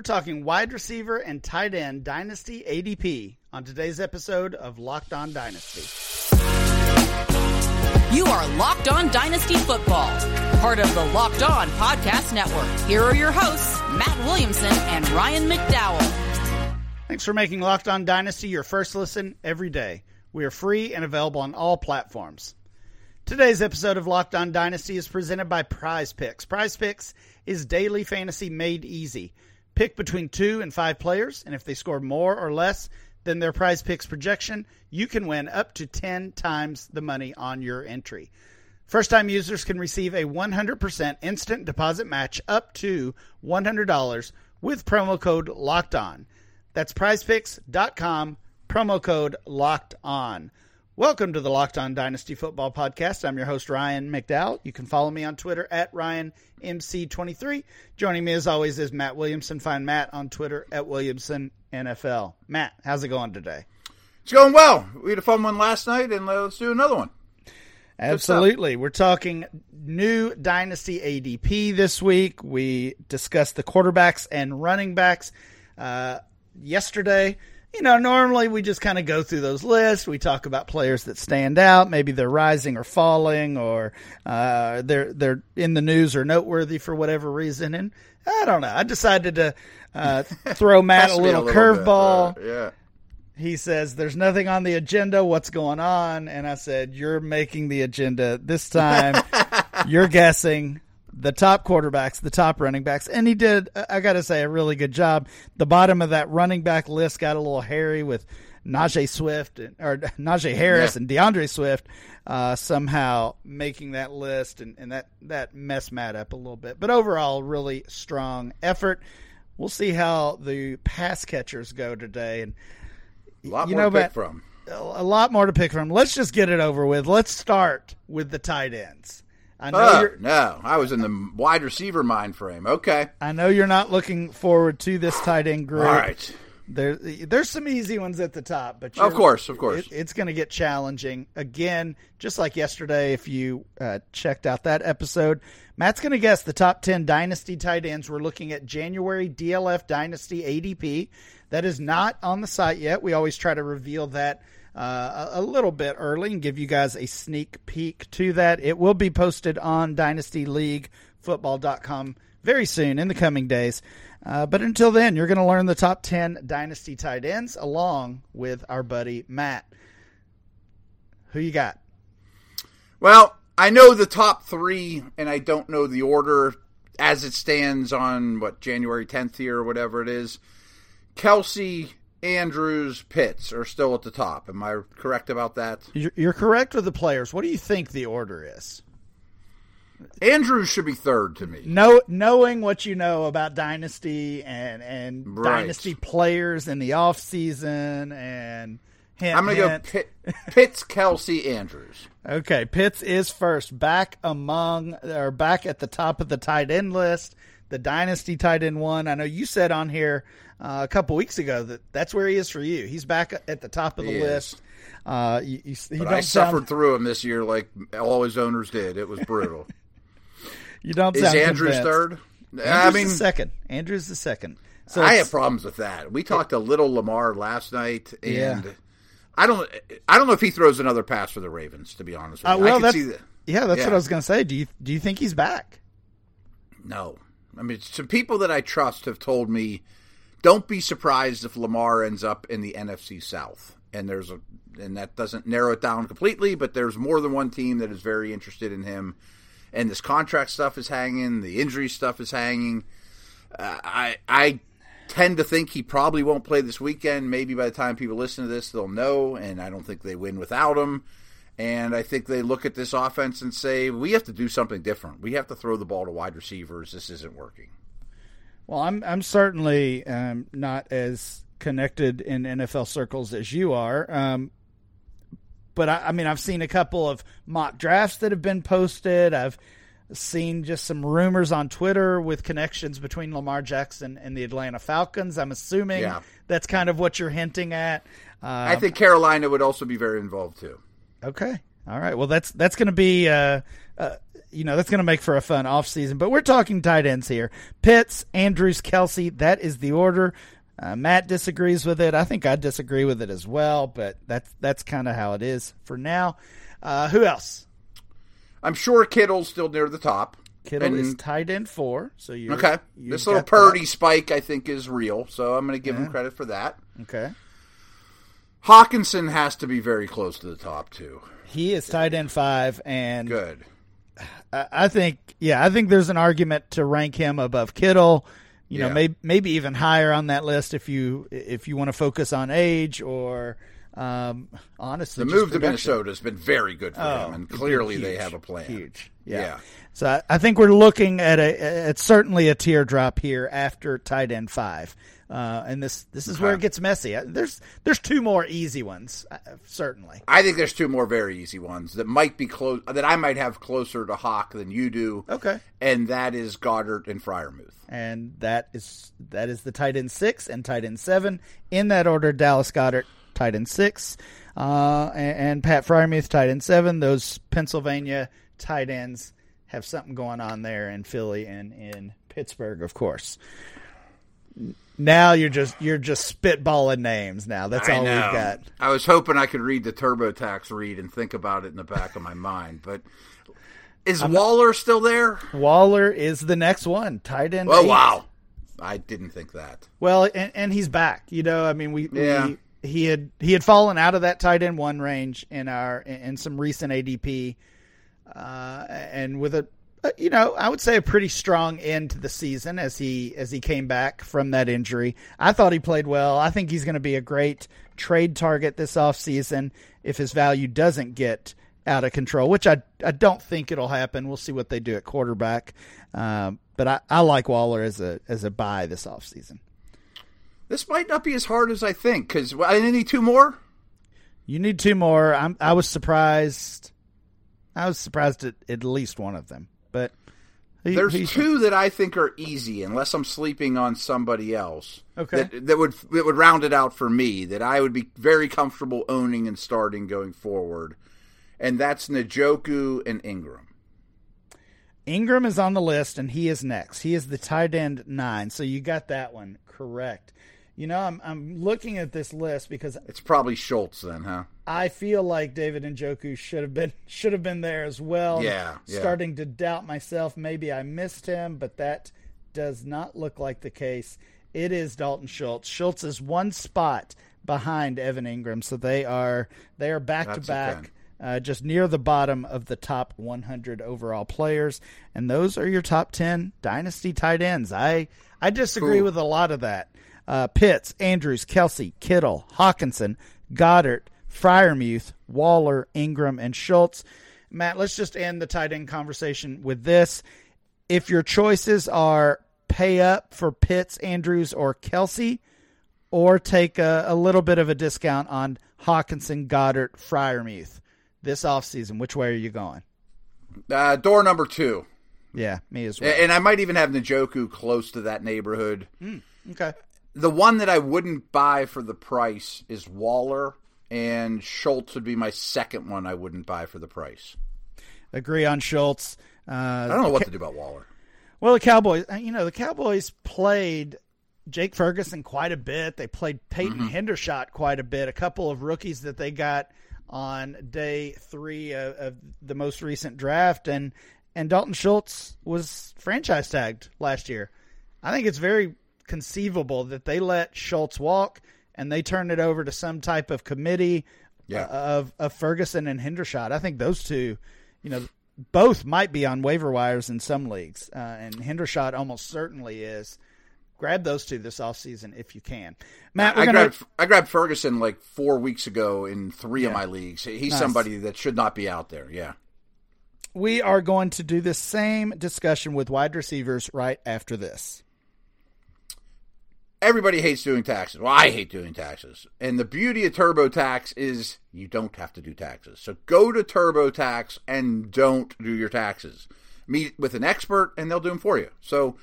We're talking wide receiver and tight end dynasty ADP on today's episode of Locked On Dynasty. You are Locked On Dynasty Football, part of the Locked On Podcast Network. Here are your hosts, Matt Williamson and Ryan McDowell. Thanks for making Locked On Dynasty your first listen every day. We are free and available on all platforms. Today's episode of Locked On Dynasty is presented by Prize Picks. Prize Picks is daily fantasy made easy. Pick between two and five players, and if they score more or less than their prize picks projection, you can win up to 10 times the money on your entry. First time users can receive a 100% instant deposit match up to $100 with promo code locked on. That's prizepicks.com, promo code locked on. Welcome to the Locked On Dynasty Football Podcast. I'm your host, Ryan McDowell. You can follow me on Twitter at RyanMC23. Joining me as always is Matt Williamson. Find Matt on Twitter at Williamson NFL. Matt, how's it going today? It's going well. We had a fun one last night, and let's do another one. Absolutely. We're talking new Dynasty ADP this week. We discussed the quarterbacks and running backs uh, yesterday. You know, normally we just kind of go through those lists. We talk about players that stand out. Maybe they're rising or falling, or uh, they're they're in the news or noteworthy for whatever reason. And I don't know. I decided to uh, throw Matt a little, little curveball. Uh, yeah. He says, There's nothing on the agenda. What's going on? And I said, You're making the agenda this time. You're guessing the top quarterbacks, the top running backs, and he did. I got to say, a really good job. The bottom of that running back list got a little hairy with Najee Swift or Najee Harris yeah. and D'Andre Swift uh, somehow making that list, and, and that that messed Matt up a little bit. But overall, really strong effort. We'll see how the pass catchers go today, and a lot you more know, to pick from. A lot more to pick from. Let's just get it over with. Let's start with the tight ends. I know uh, you're, no, I was in the wide receiver mind frame. Okay. I know you're not looking forward to this tight end group. All right. There, there's some easy ones at the top, but of course, of course, it, it's going to get challenging again. Just like yesterday, if you uh, checked out that episode, Matt's going to guess the top ten dynasty tight ends. We're looking at January DLF Dynasty ADP. That is not on the site yet. We always try to reveal that uh, a, little bit early and give you guys a sneak peek to that. It will be posted on dynastyleaguefootball.com very soon in the coming days. Uh, but until then, you're going to learn the top 10 dynasty tight ends along with our buddy Matt. Who you got? Well, I know the top three, and I don't know the order as it stands on what January 10th here or whatever it is. Kelce, Andrews, Pitts are still at the top. Am I correct about that? You're correct with the players. What do you think the order is? Andrews should be third to me. No, knowing what you know about dynasty and and right. dynasty players in the off season and hint, I'm going to go Pitt, Pitts, Kelce, Andrews. Okay, Pitts is first, back among or back at the top of the tight end list. The dynasty tight end one. I know you said on here uh, a couple weeks ago that that's where he is for you. He's back at the top of the he list. Uh, you, you, I suffered sound... through him this year like all his owners did. It was brutal. you don't. Is Andrews convinced. third? Andrews I mean, the second. Andrews the second. So I have problems with that. We talked a little Lamar last night, and yeah. I don't. I don't know if he throws another pass for the Ravens. To be honest, with uh, you. well, that's, that. yeah, that's yeah. what I was going to say. Do you do you think he's back? No, I mean some people that I trust have told me don't be surprised if Lamar ends up in the NFC South. And there's a and that doesn't narrow it down completely, but there's more than one team that is very interested in him. And this contract stuff is hanging, the injury stuff is hanging. Uh, I I tend to think he probably won't play this weekend. Maybe by the time people listen to this, they'll know, and I don't think they win without him. And I think they look at this offense and say, we have to do something different. We have to throw the ball to wide receivers. This isn't working. Well, I'm I'm certainly um, not as connected in NFL circles as you are. Um, but I, I, mean, I've seen a couple of mock drafts that have been posted. I've seen just some rumors on Twitter with connections between Lamar Jackson and the Atlanta Falcons. I'm assuming yeah. that's kind of what you're hinting at. Um, I think Carolina would also be very involved too. Okay. All right. Well, that's that's going to be uh, uh, you know, that's going to make for a fun offseason. But we're talking tight ends here. Pitts, Andrews, Kelce, that is the order. Uh, Matt disagrees with it. I think I disagree with it as well, but that's that's kind of how it is for now. Uh, who else? I'm sure Kittle's still near the top. Kittle And- is tight end four. So you Okay. This little Purdy spike, I think, is real. So I'm going to give him credit for that. Okay. Hockenson has to be very close to the top, too. He is tight end five, and Good. I, think, yeah, I think there's an argument to rank him above Kittle. You know, maybe maybe even higher on that list if you if you want to focus on age or um, honestly, The move to. Minnesota has been very good for Oh, him, and it's clearly they have a plan. Huge, yeah. Yeah. So I, I think we're looking at a at certainly a teardrop here after tight end five, uh, and this this is where it gets messy. Uh, There's there's two more easy ones, uh, certainly. I think there's two more very easy ones that might be close that I might have closer to Hawk than you do. Okay. And that is Goedert and Freiermuth. and that is that is the tight end six and tight end seven in that order. Dallas Goedert, tight end six, uh, and, and Pat Freiermuth, tight end seven. Those Pennsylvania tight ends have something going on there in Philly and in Pittsburgh, of course. Now you're just you're just spitballing names. Now that's all we've got. I was hoping I could read the TurboTax read and think about it in the back of my mind, but is Waller still there? Waller is the next one, tight end. Oh eight. wow. I didn't think that. Well, and, and he's back. You know, I mean, we, Yeah. we he had he had fallen out of that tight end one range in our in some recent ADP, uh, and with a you know I would say a pretty strong end to the season as he as he came back from that injury. I thought he played well. I think he's going to be a great trade target this offseason if his value doesn't get out of control, which I I don't think it'll happen. We'll see what they do at quarterback. Um, but I, I like Waller as a as a buy this offseason. This might not be as hard as I think because I need two more. You need two more. I'm, I was surprised. I was surprised at at least one of them, but he- There's two that I think are easy, unless I'm sleeping on somebody else. Okay. That, that would that would round it out for me. That I would be very comfortable owning and starting going forward, and that's Njoku and Engram. Engram is on the list, and he is next. He is the tight end nine. So you got that one correct. You know, I'm I'm looking at this list because It's probably Schultz then, huh? I feel like David Njoku should have been should have been there as well. Yeah, yeah. Starting to doubt myself. Maybe I missed him, but that does not look like the case. It is Dalton Schultz. Schultz is one spot behind Evan Engram, so they are they are back to back. Uh, just near the bottom of the top 100 overall players, and those are your top 10 dynasty tight ends. I I disagree Ooh. with a lot of that. Uh, Pitts, Andrews, Kelce, Kittle, Hockenson, Goedert, Freiermuth, Waller, Engram, and Schultz. Matt, let's just end the tight end conversation with this. If your choices are pay up for Pitts, Andrews, or Kelce, or take a, a little bit of a discount on Hockenson, Goddard, Fryermuth this offseason, which way are you going? Uh, door number two, Yeah, me as well. And I might even have Njoku close to that neighborhood. Okay. The one that I wouldn't buy for the price is Waller, and Schultz would be my second one I wouldn't buy for the price. Agree on Schultz. Uh, I don't know what to do about Waller. Well, the Cowboys, uh, you know, the Cowboys played Jake Ferguson quite a bit. They played Peyton Hendershot quite a bit. A couple of rookies that they got on day three of, of the most recent draft, and and Dalton Schultz was franchise tagged last year. I think it's very conceivable that they let Schultz walk and they turn it over to some type of committee Yeah. uh, of of Ferguson and Hendershot. I think those two, you know, both might be on waiver wires in some leagues, uh, and Hendershot almost certainly is. Grab those two this offseason if you can. Matt, we're I gonna grabbed I grabbed Ferguson like four weeks ago in three of my leagues. He's Nice. somebody that should not be out there. Yeah. we are going to do the same discussion with wide receivers right after this. Everybody hates doing taxes. Well, I hate doing taxes. And the beauty of TurboTax is you don't have to do taxes. So go to TurboTax and don't do your taxes. Meet with an expert and they'll do them for you. So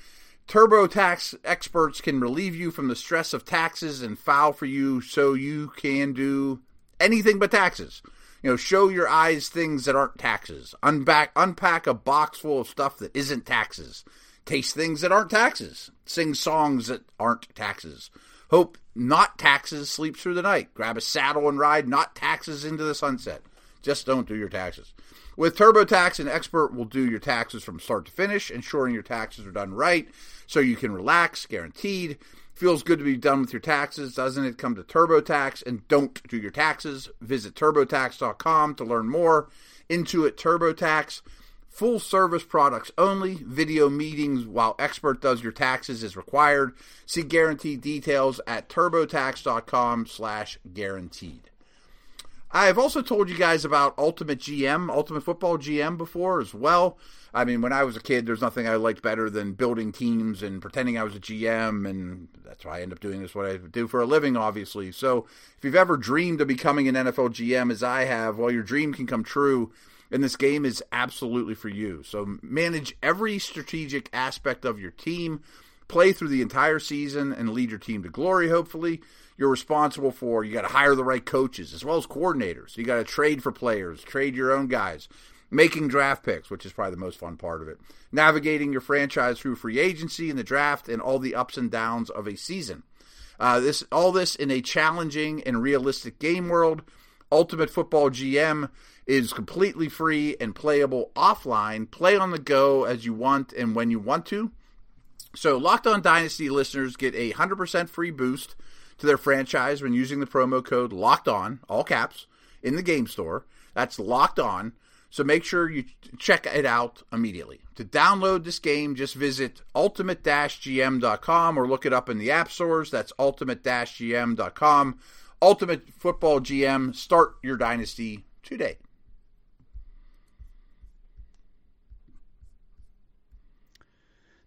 TurboTax experts can relieve you from the stress of taxes and file for you so you can do anything but taxes. You know, show your eyes things that aren't taxes. Unpack unpack a box full of stuff that isn't taxes. Taste things that aren't taxes. Sing songs that aren't taxes. Hope not taxes sleep through the night. Grab a saddle and ride not taxes into the sunset. Just don't do your taxes. With TurboTax, an expert will do your taxes from start to finish, ensuring your taxes are done right so you can relax, guaranteed. Feels good to be done with your taxes, doesn't it? Come to TurboTax and don't do your taxes. Visit TurboTax.com to learn more. Intuit TurboTax, full service products only. Video meetings while expert does your taxes is required. See guaranteed details at TurboTax.com/slash guaranteed. I've also told you guys about Ultimate GM, Ultimate Football GM before as well. I mean, when I was a kid, there's nothing I liked better than building teams and pretending I was a GM, and that's why I end up doing this, what I do for a living, obviously. So if you've ever dreamed of becoming an NFL GM, as I have, well, your dream can come true, and this game is absolutely for you. So manage every strategic aspect of your team, play through the entire season, and lead your team to glory, hopefully you're responsible for. You got to hire the right coaches as well as coordinators. You got to trade for players, trade your own guys, making draft picks, which is probably the most fun part of it, navigating your franchise through free agency and the draft, and all the ups and downs of a season. Uh, this all this in a challenging and realistic game world. Ultimate Football GM is completely free and playable offline. Play on the go as you want and when you want to. So, Locked On Dynasty listeners get a 100% free boost to their franchise when using the promo code Locked On, all caps, in the game store. That's Locked On. So make sure you check it out immediately. To download this game, just visit ultimate-gm.com or look it up in the app stores. That's ultimate-gm.com. Ultimate Football GM. Start your dynasty today.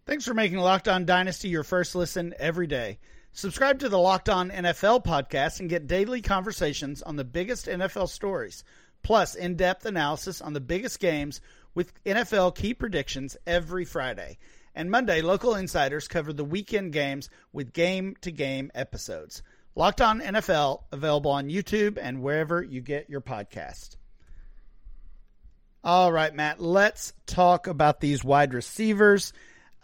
Thanks for making Locked On Dynasty your first listen every day. Subscribe to the Locked On NFL podcast and get daily conversations on the biggest NFL stories, plus in depth analysis on the biggest games with NFL key predictions every Friday. And Monday, local insiders cover the weekend games with game to game episodes. Locked On NFL, available on YouTube and wherever you get your podcast. All right, Matt, let's talk about these wide receivers.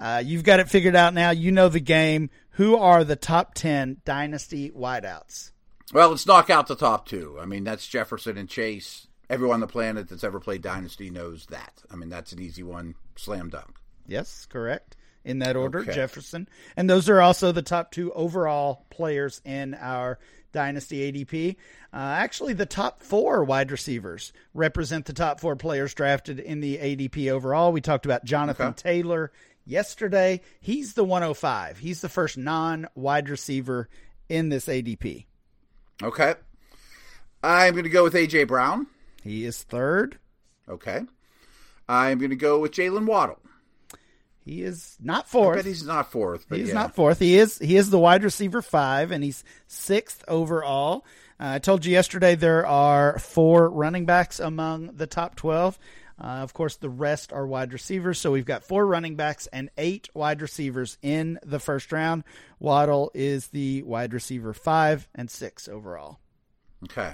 Uh, you've got it figured out now. You know the game. Who are the top 10 dynasty wideouts? Well, let's knock out the top two. I mean, that's Jefferson and Chase. Everyone on the planet that's ever played Dynasty knows that. I mean, that's an easy one. Slam dunk. Yes, correct. In that order, okay. Jefferson. And those are also the top two overall players in our Dynasty ADP. Uh, actually, the top four wide receivers represent the top four players drafted in the ADP overall. We talked about Jonathan okay. Taylor yesterday. He's the 105. He's the first non wide receiver in this ADP. Okay. I'm going to go with A.J. Brown. He is third. Okay. I'm going to go with Jalen Waddle. He is not fourth. he's not fourth. he's yeah. not fourth. He is he is the wide receiver five, and he's sixth overall. Uh, I told you yesterday there are four running backs among the top twelve. Uh, of course, the rest are wide receivers. So we've got four running backs and eight wide receivers in the first round. Waddle is the wide receiver five and six overall. Okay.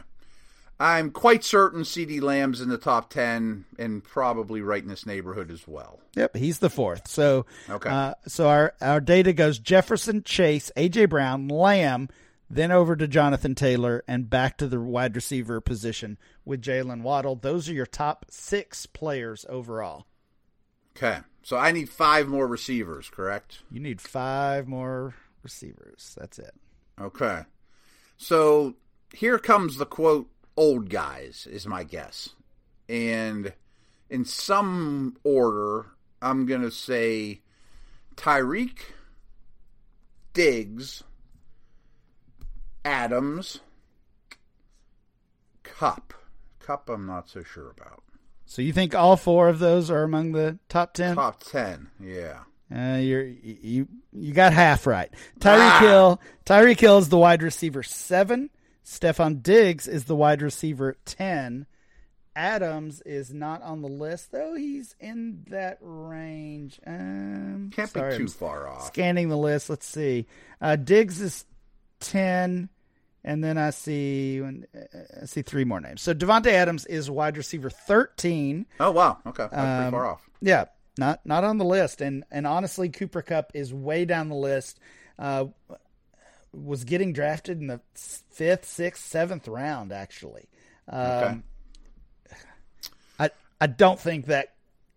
I'm quite certain CeeDee Lamb's in the top 10 and probably right in this neighborhood as well. Yep, he's the fourth. So, okay. Uh, so our, our data goes Jefferson, Chase, A.J. Brown, Lamb, then over to Jonathan Taylor, and back to the wide receiver position with Jalen Waddle. Those are your top six players overall. Okay. So I need five more receivers, correct? You need five more receivers. That's it. Okay. So here comes the quote old guys, is my guess. And in some order, I'm going to say Tyreek, Diggs, Adams, Kupp. Kupp, I'm not so sure about. So you think all four of those are among the top ten? Top ten, yeah. Uh, you're you you got half right. Tyreek ah! Hill, Tyreek Hill is the wide receiver seven. Stefon Diggs is the wide receiver ten. Adams is not on the list, though he's in that range. Um, Can't sorry, be too far off. Scanning the list, let's see. Uh, Diggs is ten. and then I see I see three more names. So Davante Adams is wide receiver thirteen. Oh wow, okay, that's um, pretty far off. Yeah, not not on the list, and and honestly, Cooper Kupp is way down the list. Uh, was getting drafted in the fifth, sixth, seventh round, actually. Um, okay. I I don't think that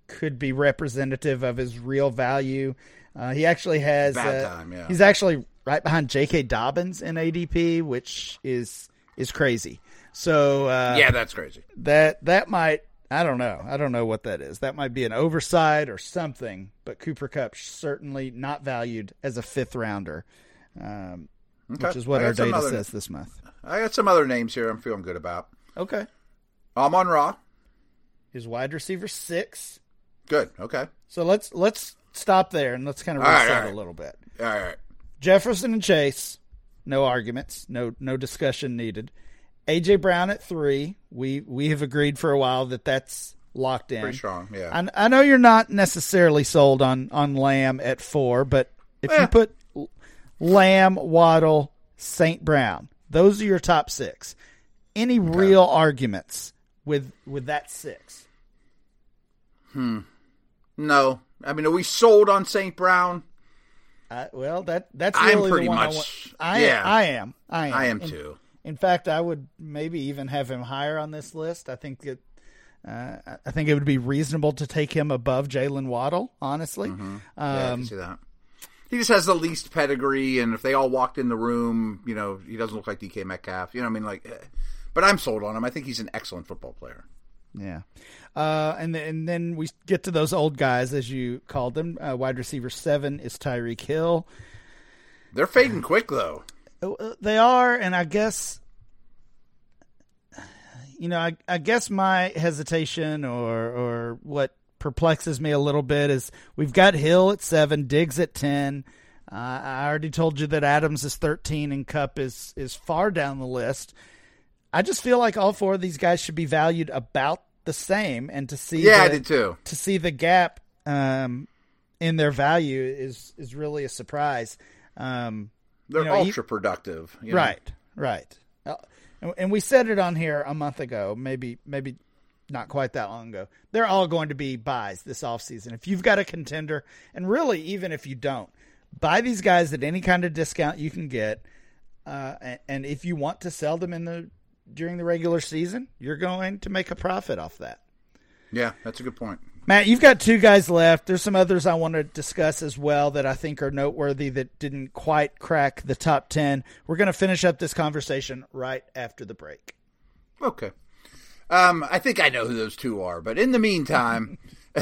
could be representative of his real value. Uh, he actually has. Uh, time, yeah. He's actually right behind J.K. Dobbins in ADP, which is is crazy. So uh, yeah, that's crazy. That that might I don't know. I don't know what that is. That might be an oversight or something. But Cooper Kupp certainly not valued as a fifth rounder, um, okay. which is what our data other, says this month. I got some other names here. I'm feeling good about. Okay. Amon Ra. His wide receiver six. Good. Okay. So let's let's stop there and let's kind of reset right, right. a little bit. All right. Jefferson and Chase, no arguments, no no discussion needed. AJ Brown at three. We we have agreed for a while that that's locked in. Pretty strong, yeah. I, I know you're not necessarily sold on on Lamb at four, but if eh. you put Lamb, Waddle, St. Brown, those are your top six. Any okay. real arguments with with that six? Hmm. No, I mean, are we sold on St. Brown? Uh, well, that that's really I'm pretty much. I, I, yeah, I am. I am. I am too. In, in fact, I would maybe even have him higher on this list. I think it. Uh, I think it would be reasonable to take him above Jalen Waddle. Honestly, mm-hmm. yeah, um, see that. He just has the least pedigree, and if they all walked in the room, you know, he doesn't look like DK Metcalf. You know, I mean, like, eh. but I'm sold on him. I think he's an excellent football player. Yeah. Uh, and then, and then we get to those old guys, as you called them. Uh, wide receiver seven is Tyreek Hill. They're fading quick, though. Uh, they are, and I guess, you know, I, I guess my hesitation or or what perplexes me a little bit is we've got Hill at seven, Diggs at ten. Uh, I already told you that Adams is thirteen and Kupp is is far down the list. I just feel like all four of these guys should be valued about the same, and to see yeah, the, I did too. To see the gap um, in their value is is really a surprise. Um, They're you know, ultra productive, you know? right? Right. Uh, and, and we said it on here a month ago, maybe maybe not quite that long ago. They're all going to be buys this offseason. If you've got a contender, and really even if you don't, buy these guys at any kind of discount you can get. Uh, and, and, if you want to sell them in the during the regular season, you're going to make a profit off that. Yeah, that's a good point. Matt, you've got two guys left. There's some others I want to discuss as well that I think are noteworthy that didn't quite crack the top 10. We're going to finish up this conversation right after the break. Okay. Um, I think I know who those two are, but in the meantime,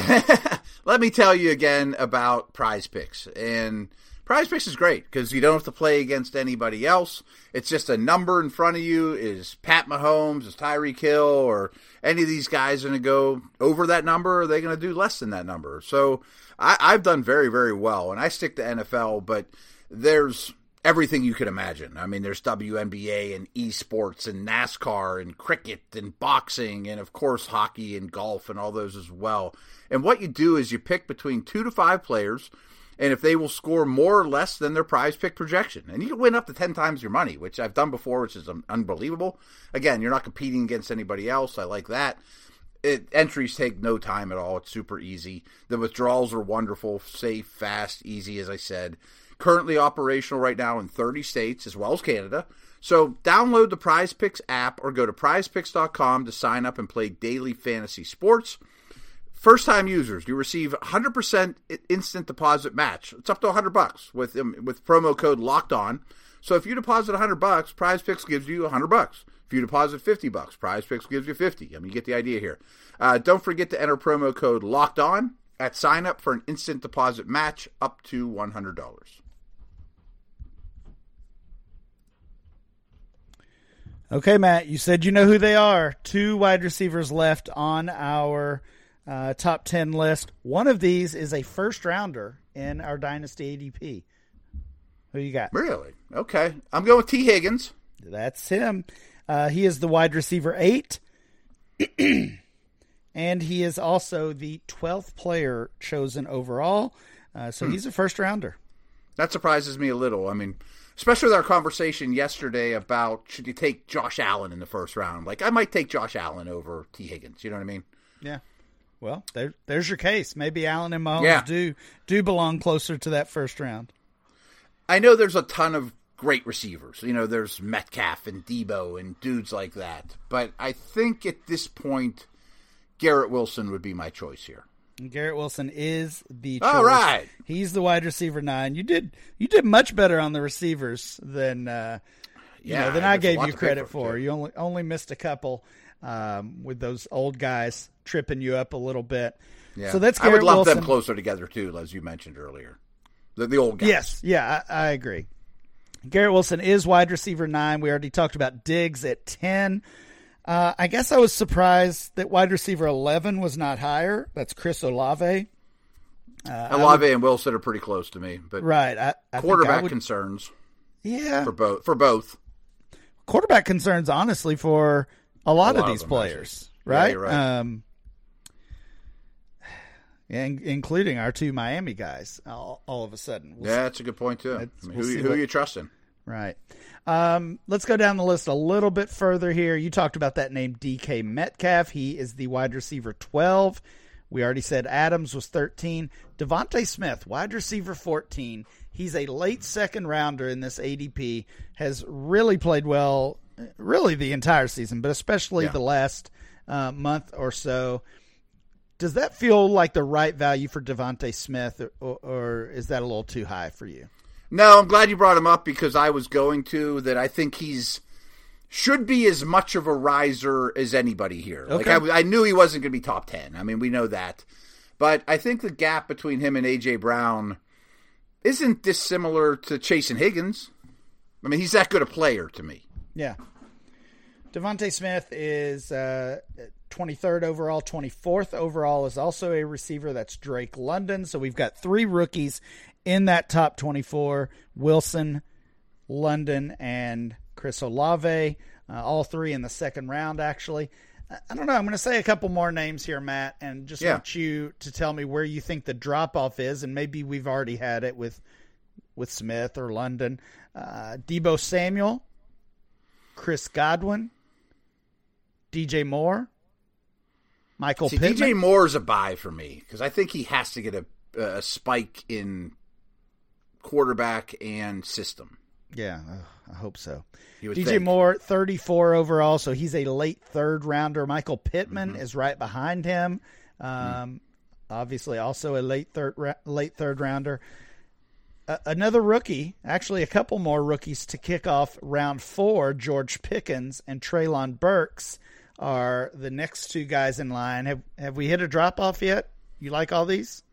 let me tell you again about prize picks. And Prize Picks is great because you don't have to play against anybody else. It's just a number in front of you. Is Pat Mahomes, is Tyreek Hill, or any of these guys going to go over that number? Or are they going to do less than that number? So I, I've done very, very well, and I stick to NFL, but there's everything you can imagine. I mean, there's WNBA and esports and NASCAR and cricket and boxing and of course hockey and golf and all those as well. And what you do is you pick between two to five players and if they will score more or less than their prize pick projection. And you can win up to 10 times your money, which I've done before, which is unbelievable. Again, you're not competing against anybody else. I like that. It, entries take no time at all. It's super easy. The withdrawals are wonderful, safe, fast, easy, as I said. Currently operational right now in 30 states as well as Canada. So download the Prize Picks app or go to prizepicks.com to sign up and play daily fantasy sports. First time users, you receive 100% instant deposit match. It's up to 100 bucks with um, with promo code locked on. So if you deposit 100 bucks, Prize Picks gives you 100 bucks. If you deposit 50 bucks, Prize Picks gives you 50. I mean, you get the idea here. Uh, don't forget to enter promo code locked on at sign up for an instant deposit match up to $100. Okay, Matt, you said you know who they are. Two wide receivers left on our uh, top 10 list. One of these is a first rounder in our Dynasty ADP. Who you got? Really? Okay. I'm going with Tee Higgins. That's him. Uh, he is the wide receiver eight. and he is also the 12th player chosen overall. Uh, so hmm. he's a first rounder. That surprises me a little. I mean, especially with our conversation yesterday about should you take Josh Allen in the first round? Like, I might take Josh Allen over Tee Higgins. You know what I mean? Yeah. Well, there, there's your case. Maybe Allen and Mahomes Yeah. do do belong closer to that first round. I know there's a ton of great receivers. You know, there's Metcalf and Deebo and dudes like that. But I think at this point, Garrett Wilson would be my choice here. And Garrett Wilson is the choice. All right. He's the wide receiver nine. You did you did much better on the receivers than uh, you Yeah, know, than I a gave you credit for. too. You only only missed a couple um, with those old guys tripping you up a little bit. Yeah. So that's Garrett Wilson. I would lump Wilson. them closer together too, as you mentioned earlier. The, the old guys. Yes, yeah, I, I agree. Garrett Wilson is wide receiver nine. We already talked about Diggs at ten. Uh, I guess I was surprised that wide receiver eleven was not higher. That's Chris Olave. Olave and Wilson are pretty close to me, but Right. I, I quarterback would- concerns yeah. for both. For both, quarterback concerns, honestly, for a lot, A of these of players. Yeah, right? you're right. Um, and including our two Miami guys. All, all of a sudden, We'll yeah, that's a good point too. I mean, we'll who who what- are you trusting? Right. Um, let's go down the list a little bit further here. You talked about that name, DK Metcalf. He is the wide receiver 12. We already said Adams was 13. DeVonta Smith, wide receiver 14. He's a late second rounder in this ADP. Has really played well, really the entire season, but especially Yeah. the last uh, month or so. Does that feel like the right value for DeVonta Smith, or, or is that a little too high for you? No, I'm glad you brought him up because I was going to that. I think he's should be as much of a riser as anybody here. Like I, I knew he wasn't going to be top ten. I mean, we know that, but I think the gap between him and AJ Brown isn't dissimilar to Chase and Higgins. I mean, he's that good a player to me. Yeah. DeVonta Smith is uh, 23rd overall. 24th overall is also a receiver. That's Drake London. So we've got three rookies in that top 24 Wilson, London, and Chris Olave. Uh, all three in the second round, actually. I- I don't know. I'm going to say a couple more names here, Matt, and just Yeah. want you to tell me where you think the drop off is. And maybe we've already had it with with Smith or London. Uh, Deebo Samuel, Chris Godwin, DJ Moore, Michael See, Pittman. DJ Moore's a buy for me because I think he has to get a, a spike in quarterback and system. yeah, ugh, I hope so. DJ think. Moore, 34 overall, so he's a late third rounder. Michael Pittman Mm-hmm. is right behind him. Um, Obviously, also a late third late third rounder. Uh, another rookie, actually a couple more rookies to kick off round four. George Pickens and Treylon Burks are the next two guys in line. Have have we hit a drop off yet? You like all these?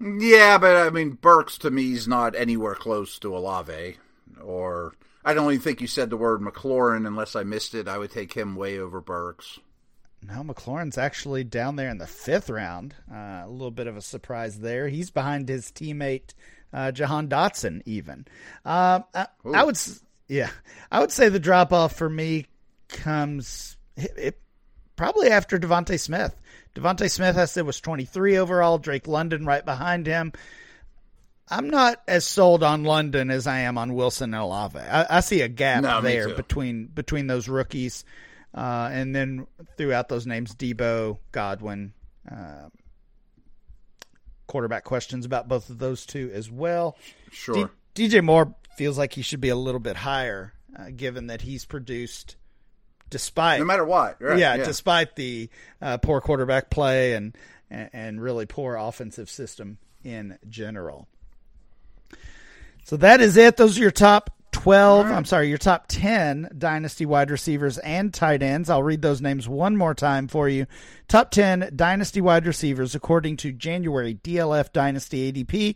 Yeah, but I mean, Burks to me is not anywhere close to Olave. Or I don't even think you said the word McLaurin unless I missed it. I would take him way over Burks. No, McLaurin's actually down there in the fifth round. Uh, a little bit of a surprise there. He's behind his teammate uh, Jahan Dotson. Even um, I, I would, yeah, I would say the drop off for me comes it, it, probably after DeVonta Smith. DeVonta Smith, I said, was twenty three overall. Drake London right behind him. I'm not as sold on London as I am on Wilson and Olave. I, I see a gap No, there between between those rookies, uh, and then throughout those names, Deebo, Godwin. Uh, quarterback questions about both of those two as well. Sure. D- DJ Moore feels like he should be a little bit higher, uh, given that he's produced despite no matter what. Right, yeah, yeah. despite the uh, poor quarterback play and, and and really poor offensive system in general. So that is it. Those are your top 12, I'm sorry, your top 10 dynasty wide receivers and tight ends. I'll read those names one more time for you. Top 10 dynasty wide receivers according to January DLF Dynasty ADP.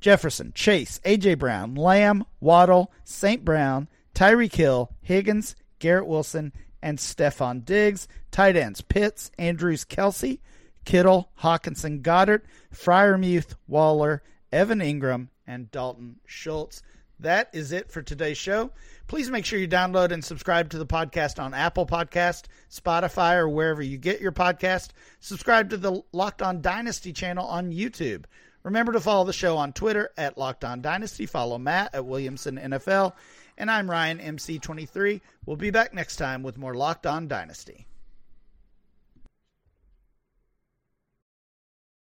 Jefferson, Chase, AJ Brown, Lamb, Waddle, St. Brown, Tyreek Hill, Higgins, Garrett Wilson, and Stefon Diggs. Tight ends, Pitts, Andrews, Kelce, Kittle, Hockenson, Goedert, Freiermuth, Waller, Evan Engram, and Dalton Schultz. That is it for today's show. Please make sure you download and subscribe to the podcast on Apple Podcast, Spotify, or wherever you get your podcast. Subscribe to the Locked On Dynasty channel on YouTube. Remember to follow the show on Twitter at Locked On Dynasty. Follow Matt at Williamson NFL. And I'm Ryan MC23. We'll be back next time with more Locked On Dynasty.